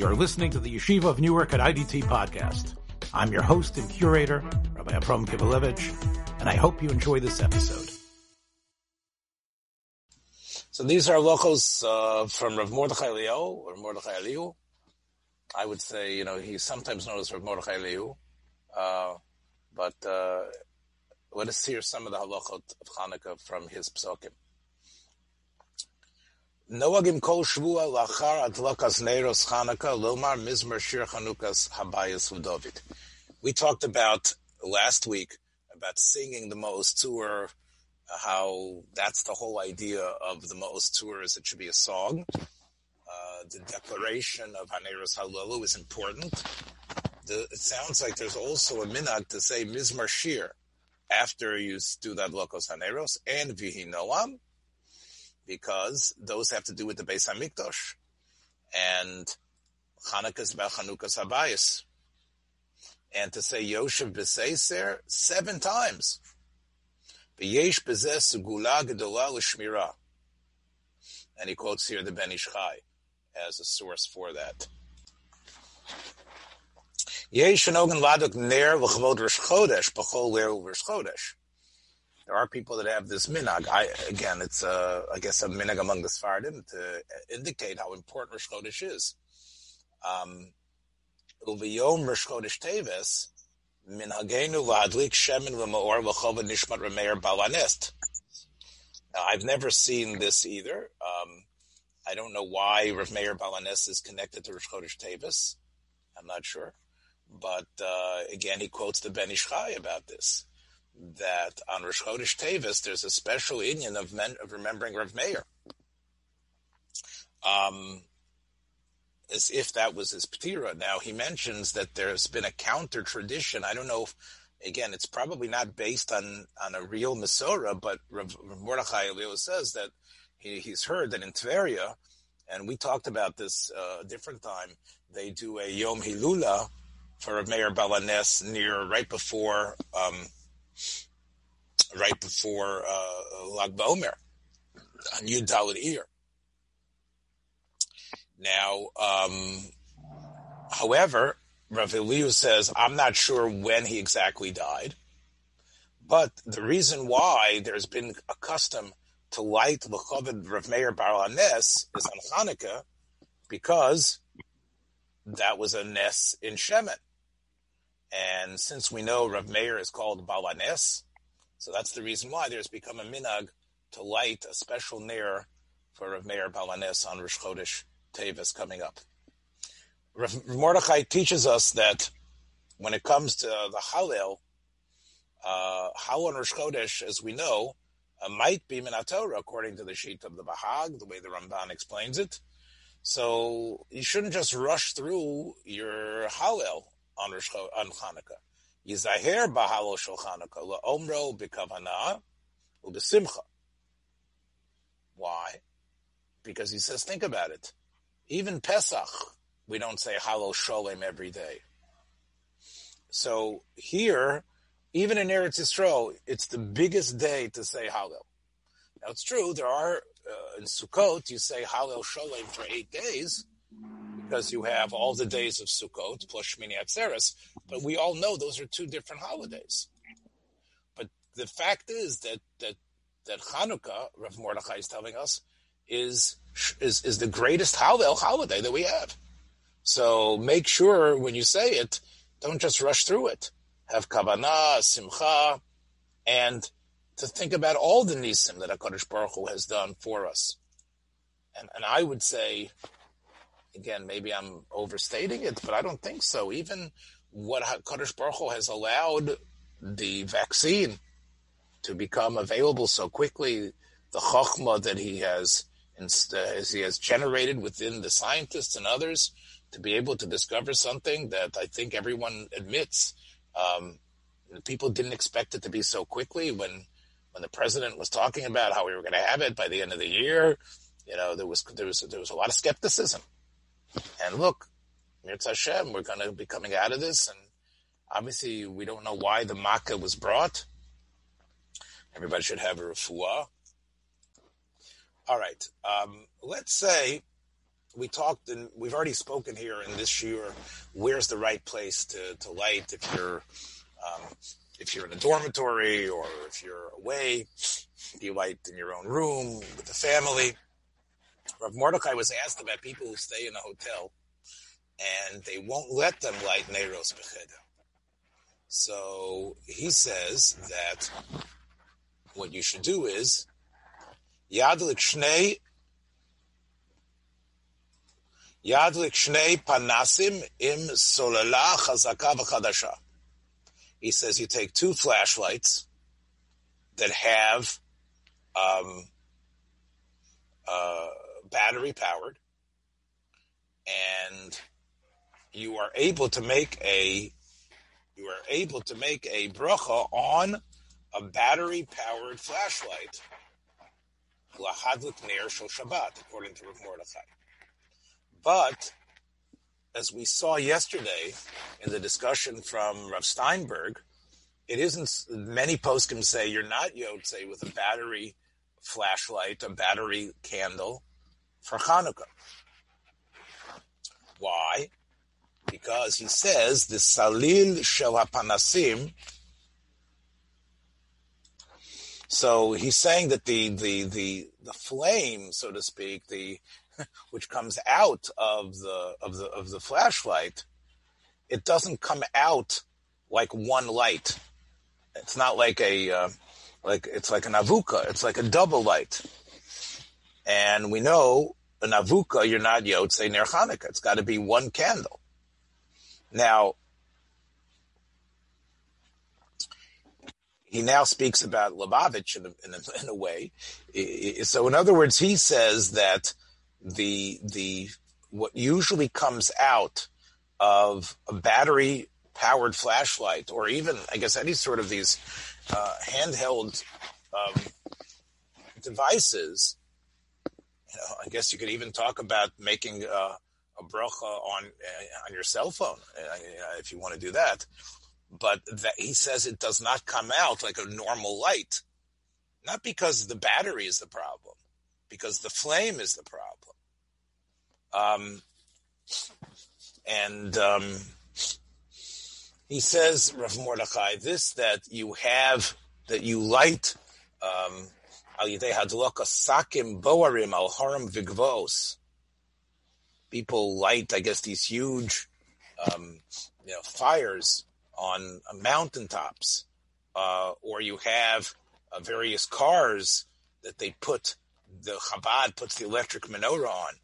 You're listening to the Yeshiva of Newark at IDT podcast. I'm your host and curator, Rabbi Abram Kibalevich, and I hope you enjoy this episode. So these are locals uh, from Rav Mordechai Leo or Mordechai Elihu. I would say, you know, he's sometimes known as Rav Mordechai Elihu. Uh, but uh, let us hear some of the halachot of Hanukkah from his psokim. Noagim kol shvua lachar adlakas neiros lomar mizmer shir habayis. We talked about last week about singing the Maoz Tzur, how that's the whole idea of the most is It should be a song. Uh, the declaration of Haneros Halalu is important. The, it sounds like there's also a minhag to say mizmer shir after you do that lokos Haneros and vihi noam because those have to do with the Beis Hamikdash. And Hanukkah is about Chanukas Habayis. And to say Yoshev B'Seiser seven times. V'yesh b'zeh segula gedola l'shmira. And he quotes here the Ben Ish Chai as a source for that. Yesh enogen laduk ner l'chavod Rosh Chodesh b'chol ler Rosh Chodesh. There are people that have this minhag. I, again, it's uh, I guess a minhag among the Sfardim to indicate how important Rosh Chodesh is. Um, minhagenu remeir balanist. Now, I've never seen this either. Um, I don't know why Rav Meir Balanes is connected to Rosh Chodesh Teves. I'm not sure. But uh, again, he quotes the Ben Ish Chai about this that on Rosh Chodesh Teves there's a special union of men of remembering Rav Meir. Um, as if that was his patira. Now he mentions that there's been a counter tradition. I don't know if, again, it's probably not based on, on a real Masorah, but Rav, Rav Mordechai Elio says that he, he's heard that in Tveria, and we talked about this uh, a different time, they do a Yom Hilula for Meir Balanes near, right before, um, right before uh, Lag BaOmer on Yud Daled Iyar. Now, um, however, Rav Eliu says, I'm not sure when he exactly died, but the reason why there's been a custom to light the Chavod Rav Meir Bar is on Hanukkah because that was a Nes in Shemen. And since we know Rav Meir is called Balanes, so that's the reason why there's become a minag to light a special nair for Rav Meir Balanes on Rosh Chodesh Teves coming up. Rav Mordechai teaches us that when it comes to the Hallel, uh, Hallel on Rosh Chodesh, as we know, uh, might be Minatorah according to the sheet of the Bahag, the way the Ramban explains it. So you shouldn't just rush through your Hallel on Rosh on Hanukkah. Yizaher bahalo shel Hanukkah laomro b'kavana u'besimcha. Why? Because he says, think about it. Even Pesach, we don't say Hallel Sholem every day. So here, even in Eretz Yisrael, it's the biggest day to say Hallel. Now it's true, there are, uh, in Sukkot, you say Hallel Sholem for eight days, because you have all the days of Sukkot plus Shmini Atzeres, but we all know those are two different holidays. But the fact is that that that Hanukkah, Rav Mordechai is telling us, is is is the greatest holiday that we have. So make sure when you say it, don't just rush through it. Have kavanah, simcha, and to think about all the nisim that Hakadosh Baruch Hu has done for us. And and I would say again, maybe I'm overstating it, but I don't think so. Even what Kadosh Baruch has allowed the vaccine to become available so quickly, the chokhmah that he has as he has generated within the scientists and others to be able to discover something that I think everyone admits. Um, people didn't expect it to be so quickly when when the president was talking about how we were going to have it by the end of the year. You know, there was there was there was a lot of skepticism. And look, Mirz Hashem, we're going to be coming out of this. And obviously, we don't know why the Makkah was brought. Everybody should have a refuah. All right. Um, let's say we talked and we've already spoken here in this year. Where's the right place to, to light if you're um, if you're in a dormitory or if you're away? You light in your own room with the family? Rav Mordechai was asked about people who stay in a hotel and they won't let them light Neiros Becheda. So he says that what you should do is Yadlik Shnei Yadlik Shnei Panasim Im Solala Chazaka V'Chadasha. He says you take two flashlights that have um, uh, battery powered, and you are able to make a you are able to make a bracha on a battery powered flashlight. Shabbat, according to Rav Mordechai. But as we saw yesterday in the discussion from Rav Steinberg, it isn't many poskim say you're not yotze with a battery flashlight, a battery candle for Hanukkah. Why? Because he says the salil shel. So he's saying that the the the the flame, so to speak, the which comes out of the of the of the flashlight, it doesn't come out like one light. It's not like a uh, like it's like an avuka. It's like a double light. And we know an avuka, you're not yotze ner Hanukkah. It's got to be one candle. Now, he now speaks about Lubavitch in a, in a, in a way. So, in other words, he says that the the what usually comes out of a battery powered flashlight, or even I guess any sort of these uh, handheld um, devices. I guess you could even talk about making uh, a bracha on uh, on your cell phone uh, if you want to do that. But that, he says it does not come out like a normal light, not because the battery is the problem, because the flame is the problem. Um, and um, he says, Rav Mordechai, this that you have, that you light um, People light, I guess, these huge, um, you know, fires on mountaintops, uh, or you have uh, various cars that they put the Chabad puts the electric menorah on.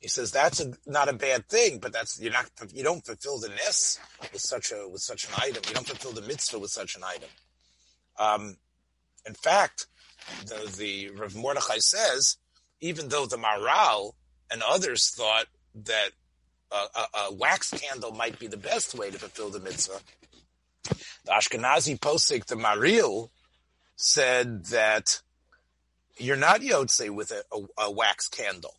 He says that's a, not a bad thing, but that's you're not you don't fulfill the ness with such a with such an item. You don't fulfill the mitzvah with such an item. Um, in fact, the, the Rav Mordechai says even though the Maral and others thought that a, a, a, wax candle might be the best way to fulfill the mitzvah, the Ashkenazi posik, the Maril, said that you're not yotze with a, a wax candle.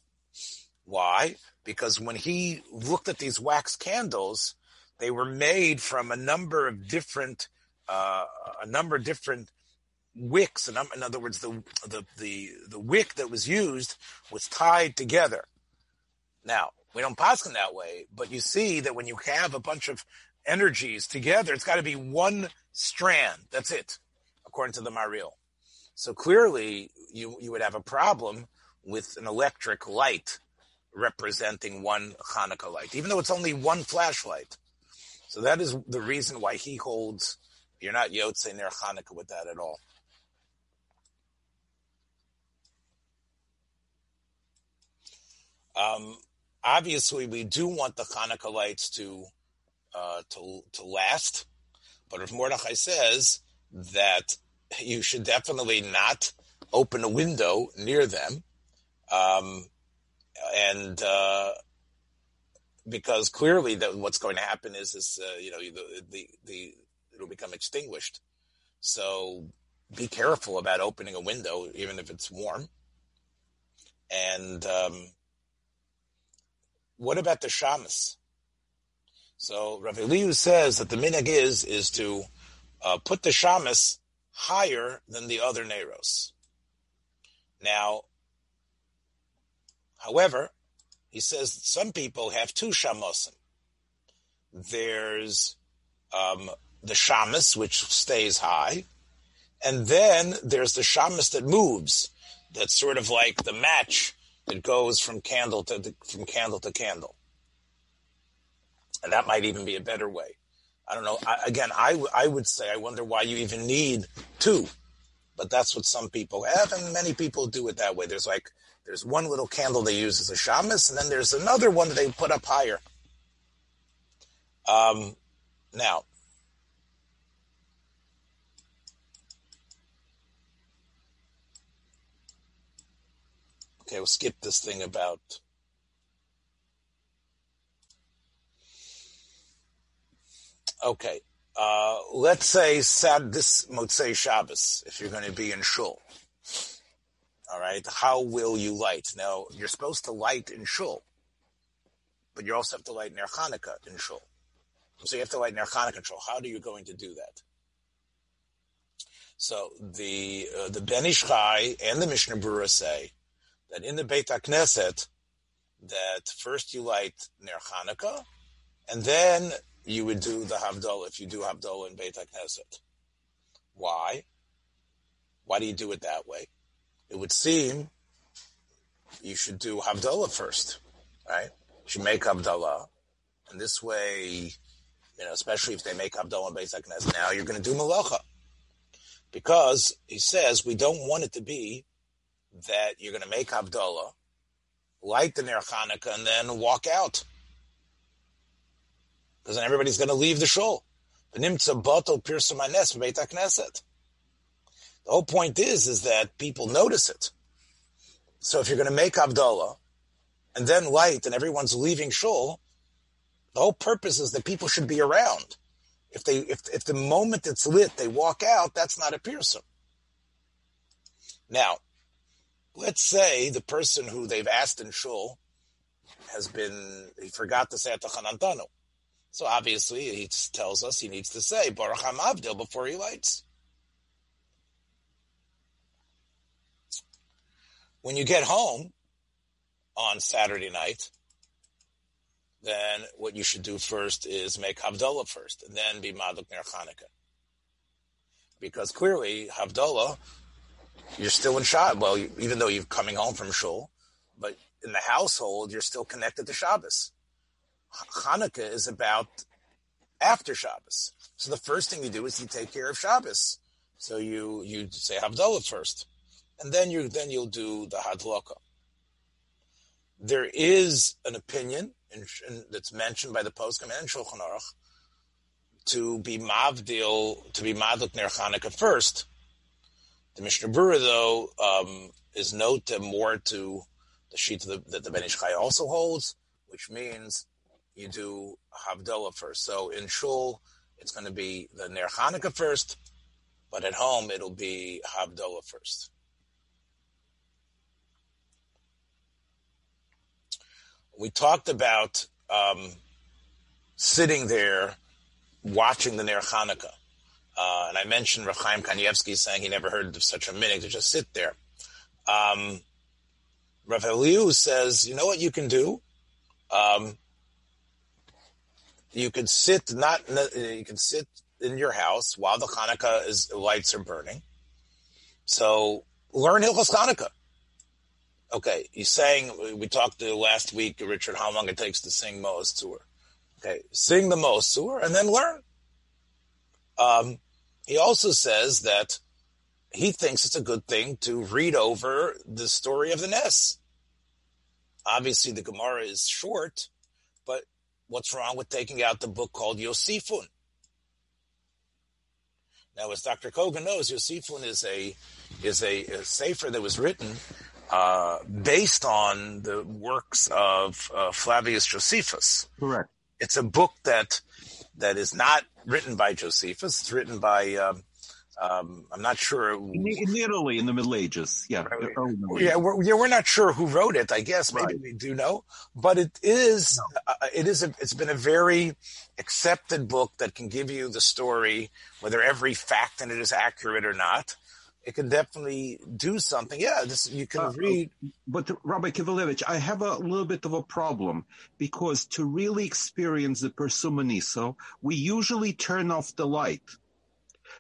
Why? Because when he looked at these wax candles, they were made from a number of different, uh, a number of different wicks. In other words, the, the, the, the wick that was used was tied together. Now, we don't them that way, but you see that when you have a bunch of energies together, it's got to be one strand. That's it, according to the Maril. So clearly, you, you would have a problem with an electric light representing one Hanukkah light, even though it's only one flashlight. So that is the reason why he holds you're not Yotze Ner Hanukkah with that at all. Um, obviously, we do want the Hanukkah lights to uh, to to last, but if Mordechai says that you should definitely not open a window near them, um, and uh, because clearly that what's going to happen is is uh, you know the, the the it'll become extinguished. So be careful about opening a window, even if it's warm. And um, what about the shamas? So Rav Eliu says that the minhag is is to uh, put the shamas higher than the other neros. Now, However, he says that some people have two shamosim. There's um, the shamus, which stays high, and then there's the shamus that moves. That's sort of like the match that goes from candle to from candle to candle, and that might even be a better way. I don't know. I, again, I, I would say I wonder why you even need two, but that's what some people have, and many people do it that way. There's like there's one little candle they use as a shamus, and then there's another one that they put up higher. Um, now, okay, we'll skip this thing about. Okay, uh, let's say sad this Motzei Shabbos, if you're going to be in shul. All right, how will you light? Now, you're supposed to light in shul, but you also have to light Ner Hanukkah in shul. So you have to light Ner Hanukkah in shul. How are you going to do that? So the uh, the Ben Ish Chai and the Mishnah Berurah say that in the Beit HaKnesset, that first you light Ner Hanukkah, and then you would do the Havdalah if you do Havdalah in Beit HaKnesset. Why? Why do you do it that way? It would seem you should do Havdalah first, right? You should make Havdalah, and this way, you know, especially if they make Havdalah in Beit HaKnesset, now you're going to do Malacha. Because he says we don't want it to be that you're going to make Havdalah, light the Ner Hanukkah, and then walk out because then everybody's going to leave the shul. The whole point is, is that people notice it. So if you're going to make Havdalah and then light and everyone's leaving shul, the whole purpose is that people should be around. If they, if, if the moment it's lit, they walk out, that's not a pirsum. Now, let's say the person who they've asked in shul has been, he forgot to say Atachanantanu. So obviously, he tells us he needs to say Baruch Hamavdil before he lights. When you get home on Saturday night, then what you should do first is make Havdalah first, and then be Madlik Ner Chanukah. Because clearly, Havdalah, you're still in Shabbos. Well, even though you're coming home from Shul, but in the household, you're still connected to Shabbos. Hanukkah is about after Shabbos. So the first thing you do is you take care of Shabbos. So you you say Havdalah first, and then you then you'll do the Hadlaka. There is an opinion in, in, that's mentioned by the Poskim and Shulchan Aruch to be Mavdil to be Madlik Ner Hanukkah first. The Mishnah Berurah though um, is note more to the sheet that the Ben Ish Chai also holds, which means you do Havdalah first. So in Shul, it's going to be the Ner Hanukkah first, but at home it'll be Havdalah first. We talked about um, sitting there watching the Ner Hanukkah. Uh, and I mentioned Rav Chaim Kanievsky saying he never heard of such a minute to just sit there. Um, Rav Eliu says, you know what you can do? Um, you can sit not you can sit in your house while the Hanukkah is lights are burning. So learn Hilchos Hanukkah. Okay, he's saying we talked to last week, Richard, how long it takes to sing Maoz Tzur. Okay, sing the Maoz Tzur and then learn. Um, he also says that he thinks it's a good thing to read over the story of the Ness. Obviously, the Gemara is short, but what's wrong with taking out the book called Yosifun? Now, as Dr. Kogan knows, Yosifun is a is a, a sefer that was written uh, based on the works of uh, Flavius Josephus. Correct. It's a book that that is not written by Josephus. It's written by um, um, I'm not sure. In, in, Italy, in the Middle Ages, yeah, right. yeah, we're, yeah, we're not sure who wrote it. I guess maybe right. we do know, but it is, no. uh, it is, a, it's been a very accepted book that can give you the story, whether every fact in it is accurate or not. It can definitely do something. Yeah, this you can Uh, read. But Rabbi Kivalevich, I have a little bit of a problem because to really experience the Persume Nisa, we usually turn off the light.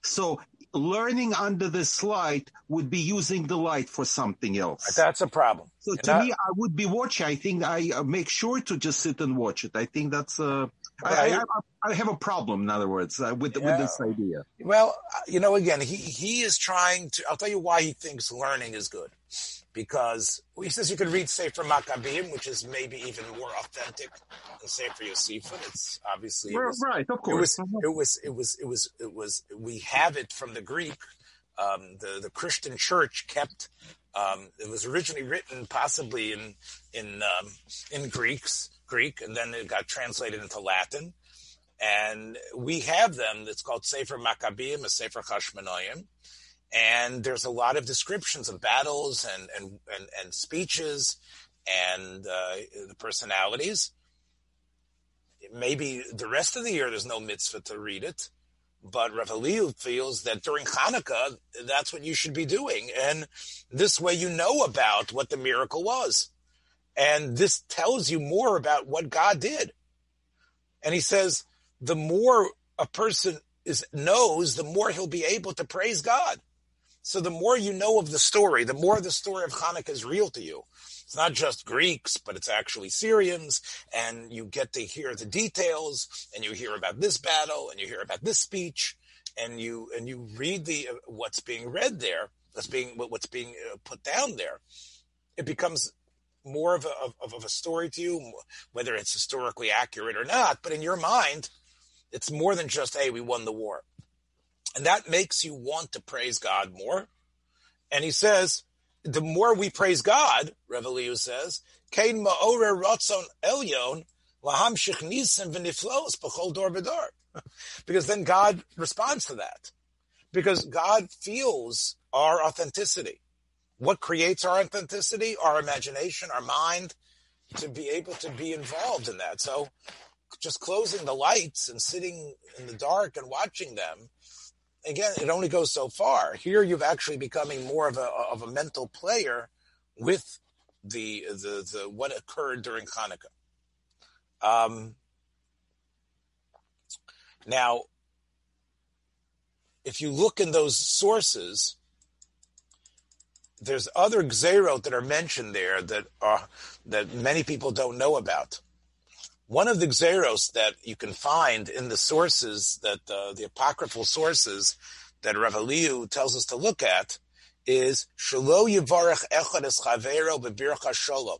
So learning under this light would be using the light for something else. That's a problem. So And to that- me, I would be watching. I think I uh, make sure to just sit and watch it. I think that's uh, I, Right. I, I, I have a problem. In other words, uh, with Yeah. with this idea. Well, uh, you know, again, he he is trying to. I'll tell you why he thinks learning is good, because he says you could read Sefer Maccabim, which is maybe even more authentic than Sefer Yosefin. It's obviously it was, right, of course. it was it was it was it was it was we have it from the Greek. Um, the the Christian Church kept. Um, it was originally written possibly in in um, in Greeks Greek, and then it got translated into Latin. And we have them. It's called Sefer Maccabim, a Sefer Chashmonaim. And there's a lot of descriptions of battles and and and, and speeches and uh, the personalities. Maybe the rest of the year there's no mitzvah to read it, but Rav Eliu feels that during Hanukkah that's what you should be doing, and this way you know about what the miracle was, and this tells you more about what God did. And he says the more a person is knows, the more he'll be able to praise God. So the more you know of the story, the more the story of Hanukkah is real to you. It's not just Greeks, but it's actually Syrians, and you get to hear the details, and you hear about this battle, and you hear about this speech, and you and you read the uh, what's being read there, that's being what's being uh, put down there. It becomes more of a of, of a story to you, whether it's historically accurate or not. But in your mind, it's more than just hey, we won the war, and that makes you want to praise God more. And he says, the more we praise God, Rev Eliu says, because then God responds to that, because God feels our authenticity. What creates our authenticity? Our imagination, our mind, to be able to be involved in that. So, just closing the lights and sitting in the dark and watching them again, it only goes so far. Here, you've actually becoming more of a of a mental player with the the, the what occurred during Hanukkah. Um, now, if you look in those sources, there's other gzerot that are mentioned there that are that many people don't know about. One of the gzeros that you can find in the sources that uh, the apocryphal sources that Rav Eliu tells us to look at is Shalo Yivarech Echad Es Chavero Bebircha Shalom.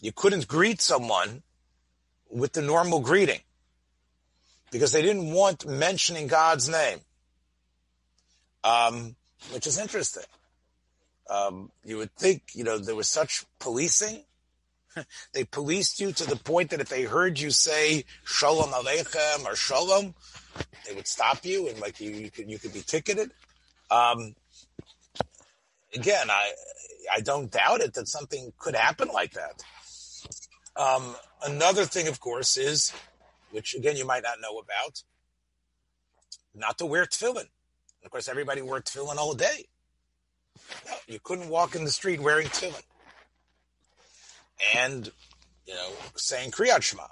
You couldn't greet someone with the normal greeting because they didn't want mentioning God's name, um, which is interesting. Um, you would think, you know, there was such policing they policed you to the point that if they heard you say Shalom Aleichem or Shalom, they would stop you and like you, you could you could be ticketed. Um, again, I I don't doubt it that something could happen like that. Um, another thing, of course, is which again you might not know about, not to wear tefillin. Of course, everybody wore tefillin all day. No, you couldn't walk in the street wearing tefillin and you know saying Kriyat Shema.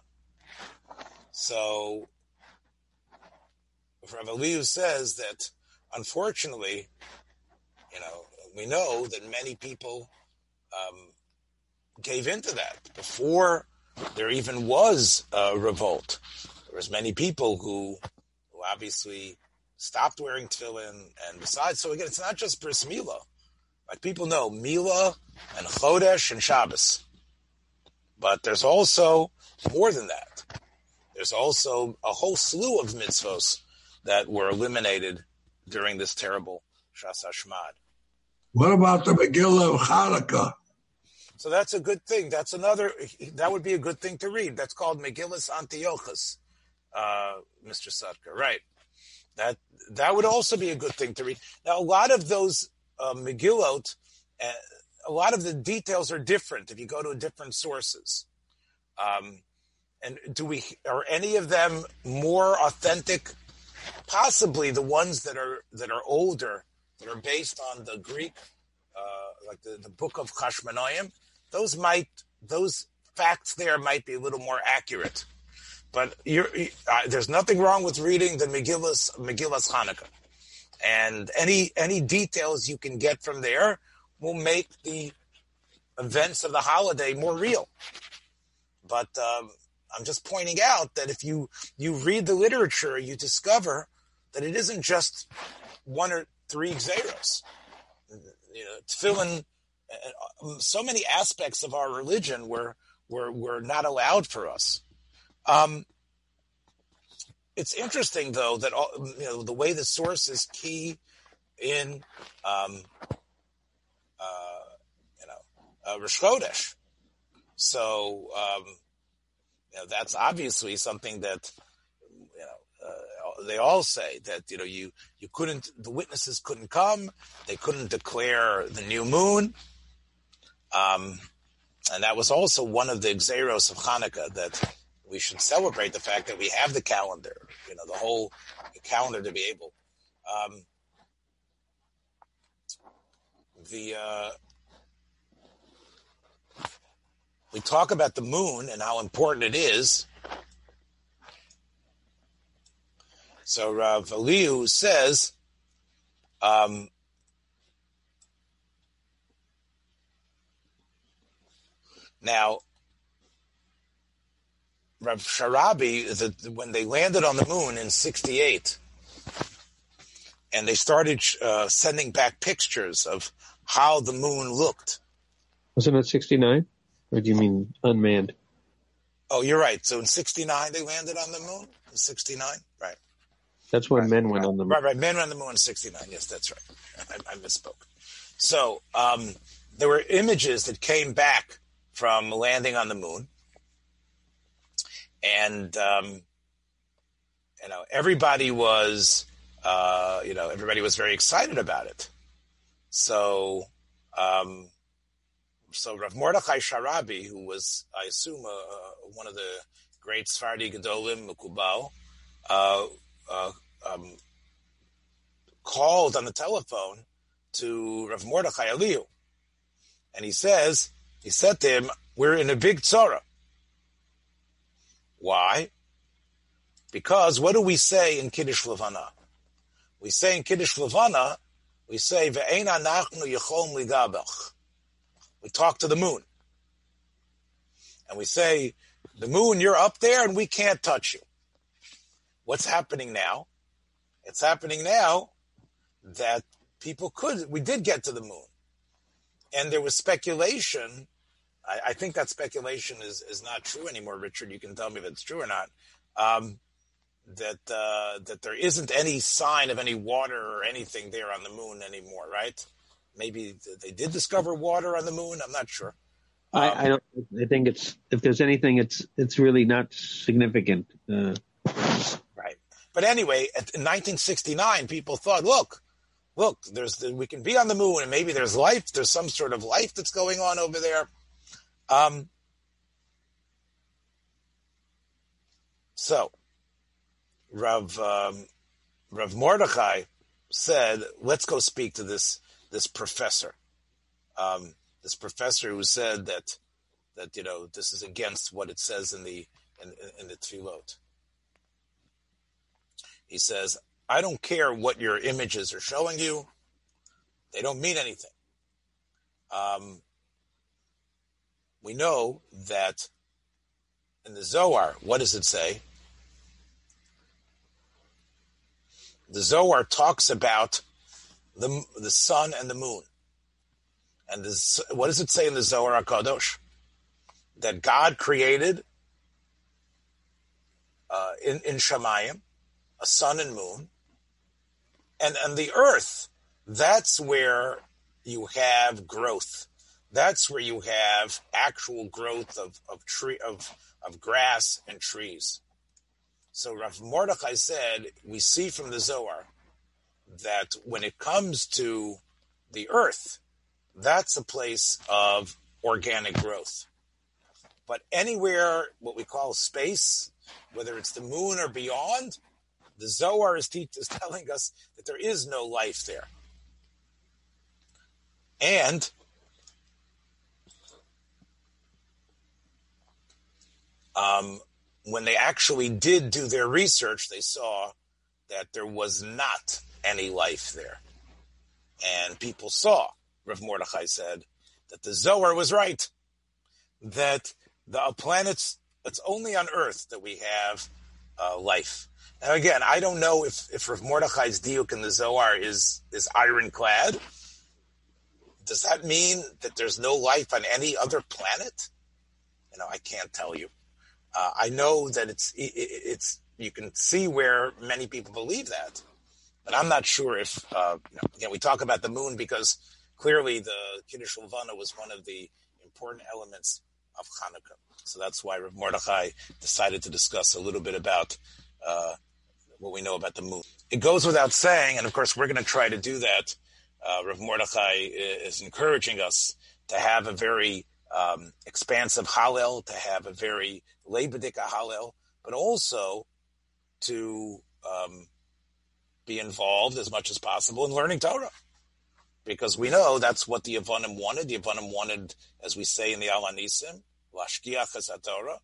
So Rav Eliu says that unfortunately, you know, we know that many people um, gave into that before there even was a revolt. There was many people who, who obviously stopped wearing tefillin, and besides, so again, it's not just bris milah. Like people know Mila and Chodesh and Shabbos. But there's also more than that. There's also a whole slew of mitzvos that were eliminated during this terrible Shas Hashmad. What about the Megillah of Hanukkah? So that's a good thing. That's another, that would be a good thing to read. That's called Megillus Antiochus, uh, Mr. Sutka. Right. That, that would also be a good thing to read. Now, a lot of those uh, Megillot, uh, a lot of the details are different if you go to different sources. Um, and do we are any of them more authentic Possibly the ones that are that are older, that are based on the Greek, uh, like the, the book of Chashmonaim, those might those facts there might be a little more accurate. But uh, there's nothing wrong with reading the Megillas Megillas Hanukkah, and any any details you can get from there will make the events of the holiday more real. But um, I'm just pointing out that if you you read the literature, you discover that it isn't just one or three gzeros. You know, tefillin, uh, so many aspects of our religion were were were not allowed for us. Um, it's interesting though that all, you know the way the source is key in um, uh, Rosh Chodesh. So um, you know, that's obviously something that you know uh, they all say that you know you you couldn't the witnesses couldn't come they couldn't declare the new moon um, and that was also one of the gzeros of Hanukkah that we should celebrate the fact that we have the calendar you know the whole calendar to be able um, the uh, we talk about the moon and how important it is. So Rav Eliu says, um, now, Rav Sharabi, the, when they landed on the moon in 68, and they started uh, sending back pictures of how the moon looked. Wasn't it 69? Or do you mean unmanned? Oh, you're right. So in '69 they landed on the moon. In '69, right? That's when right, men went right, on the moon. Right, right. Men went on the moon in '69. Yes, that's right. I, I misspoke. So um, there were images that came back from landing on the moon, and um, you know everybody was, uh, you know, everybody was very excited about it. So. Um, so Rav Mordechai Sharabi, who was, I assume, uh, one of the great Sfardi Gedolim Mukubal, uh, uh, um, called on the telephone to Rav Mordechai Eliu, and he says, he said to him, "We're in a big tzara. Why? Because what do we say in Kiddush Levana? We say in Kiddush Levana, we say ve'ena nachnu yechom ligabach." We talk to the moon. And we say, the moon, you're up there and we can't touch you. What's happening now? It's happening now that people could, we did get to the moon. And there was speculation. I, I think that speculation is, is not true anymore, Richard. You can tell me if it's true or not. Um, that uh, that there isn't any sign of any water or anything there on the moon anymore, right? Maybe they did discover water on the moon. I'm not sure. Um, I, I, don't. I think it's if there's anything, it's it's really not significant. Uh, right. But anyway, in 1969, people thought, look, look, there's we can be on the moon, and maybe there's life. There's some sort of life that's going on over there. Um, so, Rav um, Rav Mordechai said, "Let's go speak to this this professor, um, this professor who said that that you know this is against what it says in the in, in the tefillot. He says, "I don't care what your images are showing you; they don't mean anything." Um, we know that in the Zohar, what does it say? The Zohar talks about the the sun and the moon. And this, what does it say in the Zohar Hakadosh? That God created uh, in in Shemayim a sun and moon, and and the earth. That's where you have growth. That's where you have actual growth of of tree of of grass and trees. So Rav Mordechai said, we see from the Zohar that when it comes to the earth, that's a place of organic growth. But anywhere, what we call space, whether it's the moon or beyond, The Zohar is, te- is telling us that there is no life there. And um, when they actually did do their research, they saw that there was not any life there. And people saw, Rav Mordechai said, that the Zohar was right, that the planets, it's only on Earth that we have uh, life. Now again, I don't know if, if Rav Mordechai's diuk in the Zohar is, is ironclad. Does that mean that there's no life on any other planet? You know, I can't tell you. Uh, I know that it's it's you can see where many people believe that, but I'm not sure if uh, again we talk about the moon because clearly the Kiddush Levana was one of the important elements of Hanukkah. So that's why Rav Mordechai decided to discuss a little bit about uh, what we know about the moon. It goes without saying, and of course we're going to try to do that. Uh, Rav Mordechai is encouraging us to have a very um, expansive Hallel, to have a very Lebedika Hallel, but also to um, be involved as much as possible in learning Torah. Because we know that's what the Yavanim wanted. The Yavanim wanted, as we say in the Al Hanisim, Lashkiach Torah.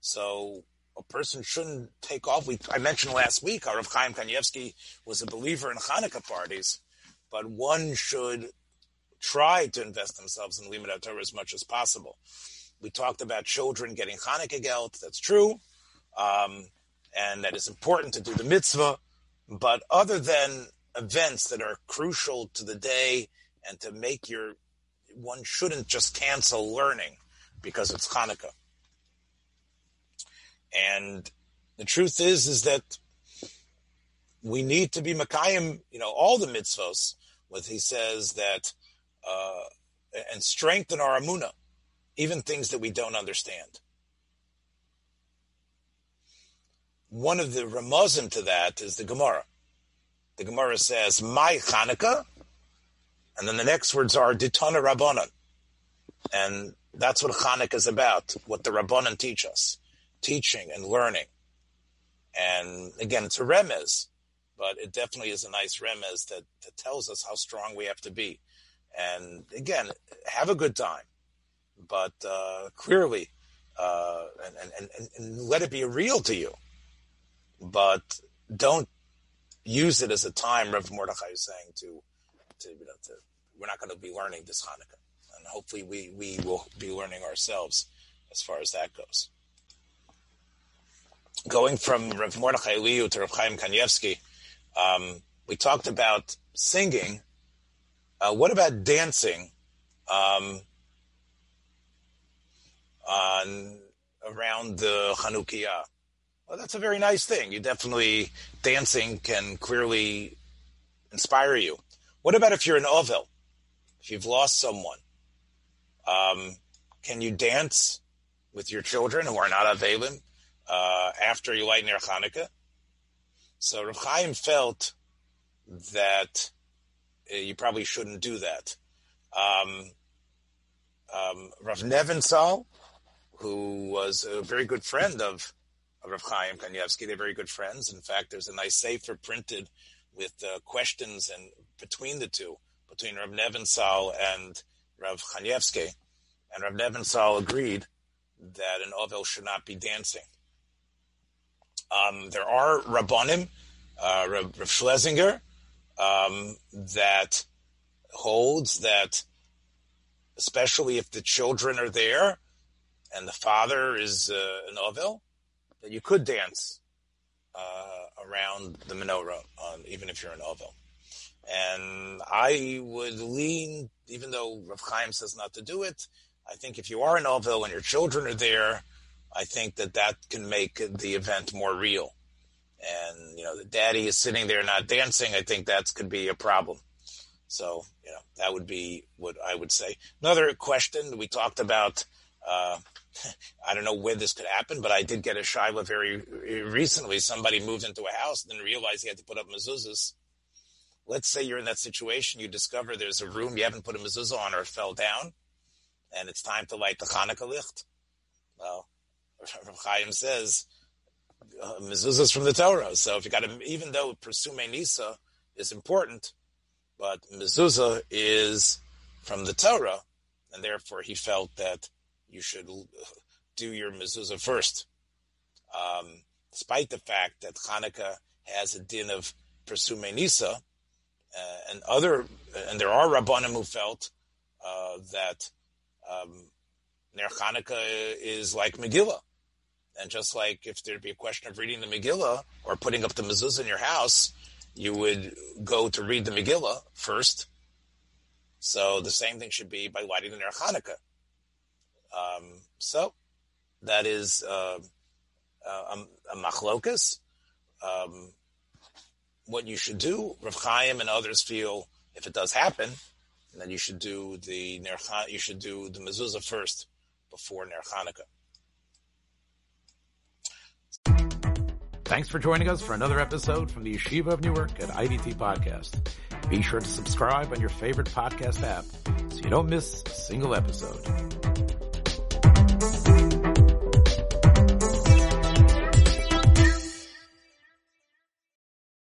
So a person shouldn't take off. We, I mentioned last week, our Rav Chaim Kanievsky was a believer in Hanukkah parties, but one should try to invest themselves in Limud Torah as much as possible. We talked about children getting Hanukkah gelt. That's true. Um, and that is important to do the mitzvah. But other than events that are crucial to the day and to make your, one shouldn't just cancel learning because it's Hanukkah. And the truth is, is that we need to be Makayim, you know, all the mitzvahs. With he says that, uh, and strengthen our amuna, even things that we don't understand. One of the ramazim to that is the Gemara. The Gemara says, "Mai Chanukah," and then the next words are "Ditana Rabbanan," and that's what Chanukah is about. What the Rabbanan teach us, teaching and learning. And again, it's a remez, but it definitely is a nice remez that, that tells us how strong we have to be. And again, have a good time, but uh, clearly, uh, and, and, and, and let it be real to you. But don't use it as a time, Rev Mordechai is saying, to, to, you know, to we're not going to be learning this Hanukkah. And hopefully we, we will be learning ourselves as far as that goes. Going from Rev Mordechai Liu to Rev Chaim Kanievsky, um, we talked about singing. Uh, what about dancing um, on, around the Chanukiah? Well, that's a very nice thing. You definitely dancing can clearly inspire you. What about if you're an ovel? If you've lost someone, um, can you dance with your children who are not avelim uh, after you light Ner Hanukkah? So Rav Chaim felt that uh, you probably shouldn't do that. Um, um, Rav Nebenzahl, who was a very good friend of Rav Chaim Kanievsky. They're very good friends. In fact, there's a nice sefer printed with uh, questions and between the two, between Rav Nebenzahl and Rav Kanievsky. And Rav Nebenzahl agreed that an Ovel should not be dancing. Um, there are Rabbanim, uh, Rav, Rav Schlesinger, um, that holds that, especially if the children are there and the father is uh, an Ovel, that you could dance uh, around the menorah, on, even if you're an ovel. And I would lean, even though Rav Chaim says not to do it, I think if you are an ovel and your children are there, I think that that can make the event more real. And you know, the daddy is sitting there not dancing. I think that could be a problem. So you know, that would be what I would say. Another question we talked about. Uh, I don't know where this could happen, but I did get a shiva very recently. Somebody moved into a house and then realized he had to put up mezuzahs. Let's say you're in that situation. You discover there's a room you haven't put a mezuzah on or it fell down, and it's time to light the Hanukkah licht. Well, Rav Chaim says uh, mezuzahs from the Torah. So if you got to, even though Persume Nisa is important, but mezuzah is from the Torah, and therefore he felt that you should do your mezuzah first. Um, despite the fact that Hanukkah has a din of Persume Nisa, uh, and other, and there are Rabbanim who felt uh, that um, Ner Hanukkah is like Megillah. And just like if there'd be a question of reading the Megillah or putting up the mezuzah in your house, you would go to read the Megillah first. So the same thing should be by lighting the Ner Hanukkah. Um, so that is uh, a, a machlokas. Um, what you should do, Rav Chaim and others feel, if it does happen, then you should do the Ner you should do the mezuzah first before Ner Hanukkah. Thanks for joining us for another episode from the Yeshiva of Newark at IDT Podcast. Be sure to subscribe on your favorite podcast app so you don't miss a single episode.